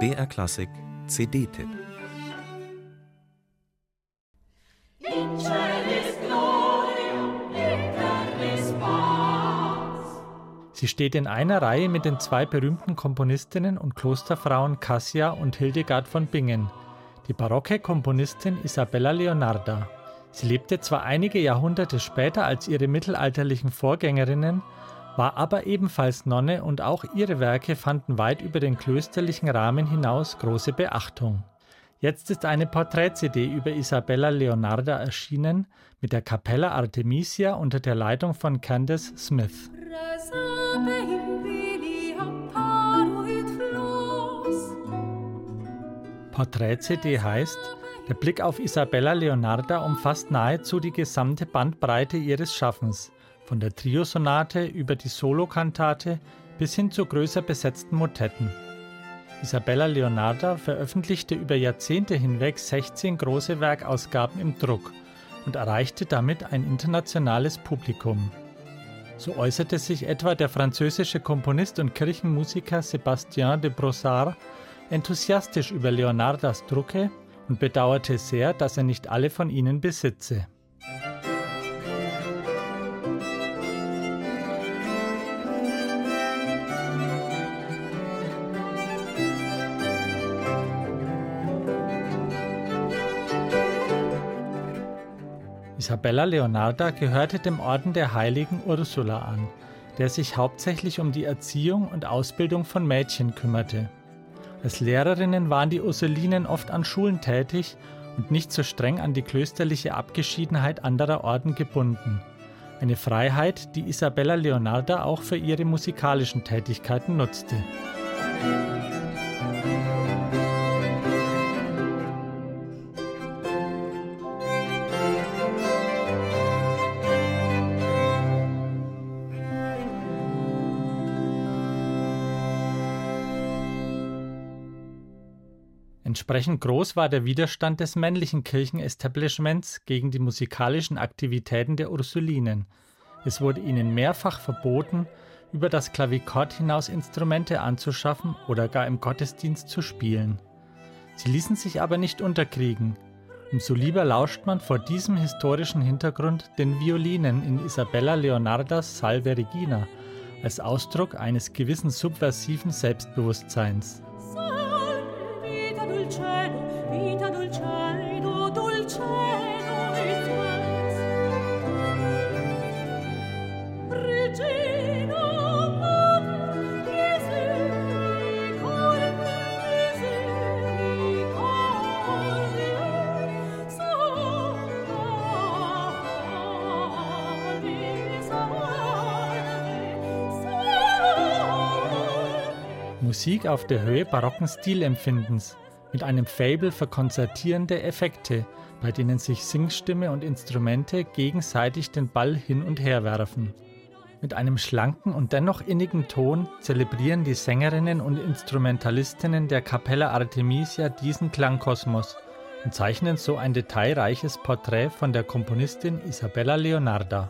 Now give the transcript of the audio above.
BR Klassik CD-Tipp Sie steht in einer Reihe mit den zwei berühmten Komponistinnen und Klosterfrauen Cassia und Hildegard von Bingen, die barocke Komponistin Isabella Leonarda. Sie lebte zwar einige Jahrhunderte später als ihre mittelalterlichen Vorgängerinnen, war aber ebenfalls Nonne und auch ihre Werke fanden weit über den klösterlichen Rahmen hinaus große Beachtung. Jetzt ist eine Porträt-CD über Isabella Leonarda erschienen mit der Capella Artemisia unter der Leitung von Candace Smith. Porträt-CD heißt, der Blick auf Isabella Leonarda umfasst nahezu die gesamte Bandbreite ihres Schaffens, von der Triosonate über die Solokantate bis hin zu größer besetzten Motetten. Isabella Leonarda veröffentlichte über Jahrzehnte hinweg 16 große Werkausgaben im Druck und erreichte damit ein internationales Publikum. So äußerte sich etwa der französische Komponist und Kirchenmusiker Sébastien de Brossard enthusiastisch über Leonardas Drucke und bedauerte sehr, dass er nicht alle von ihnen besitze. Isabella Leonarda gehörte dem Orden der heiligen Ursula an, der sich hauptsächlich um die Erziehung und Ausbildung von Mädchen kümmerte. Als Lehrerinnen waren die Ursulinen oft an Schulen tätig und nicht so streng an die klösterliche Abgeschiedenheit anderer Orden gebunden. Eine Freiheit, die Isabella Leonarda auch für ihre musikalischen Tätigkeiten nutzte. Entsprechend groß war der Widerstand des männlichen Kirchenestablishments gegen die musikalischen Aktivitäten der Ursulinen. Es wurde ihnen mehrfach verboten, über das Klavikord hinaus Instrumente anzuschaffen oder gar im Gottesdienst zu spielen. Sie ließen sich aber nicht unterkriegen. Umso lieber lauscht man vor diesem historischen Hintergrund den Violinen in Isabella Leonardas Salve Regina als Ausdruck eines gewissen subversiven Selbstbewusstseins. Musik auf der Höhe barocken Stilempfindens, mit einem Fable für konzertierende Effekte, bei denen sich Singstimme und Instrumente gegenseitig den Ball hin und her werfen. Mit einem schlanken und dennoch innigen Ton zelebrieren die Sängerinnen und Instrumentalistinnen der Capella Artemisia diesen Klangkosmos und zeichnen so ein detailreiches Porträt von der Komponistin Isabella Leonarda.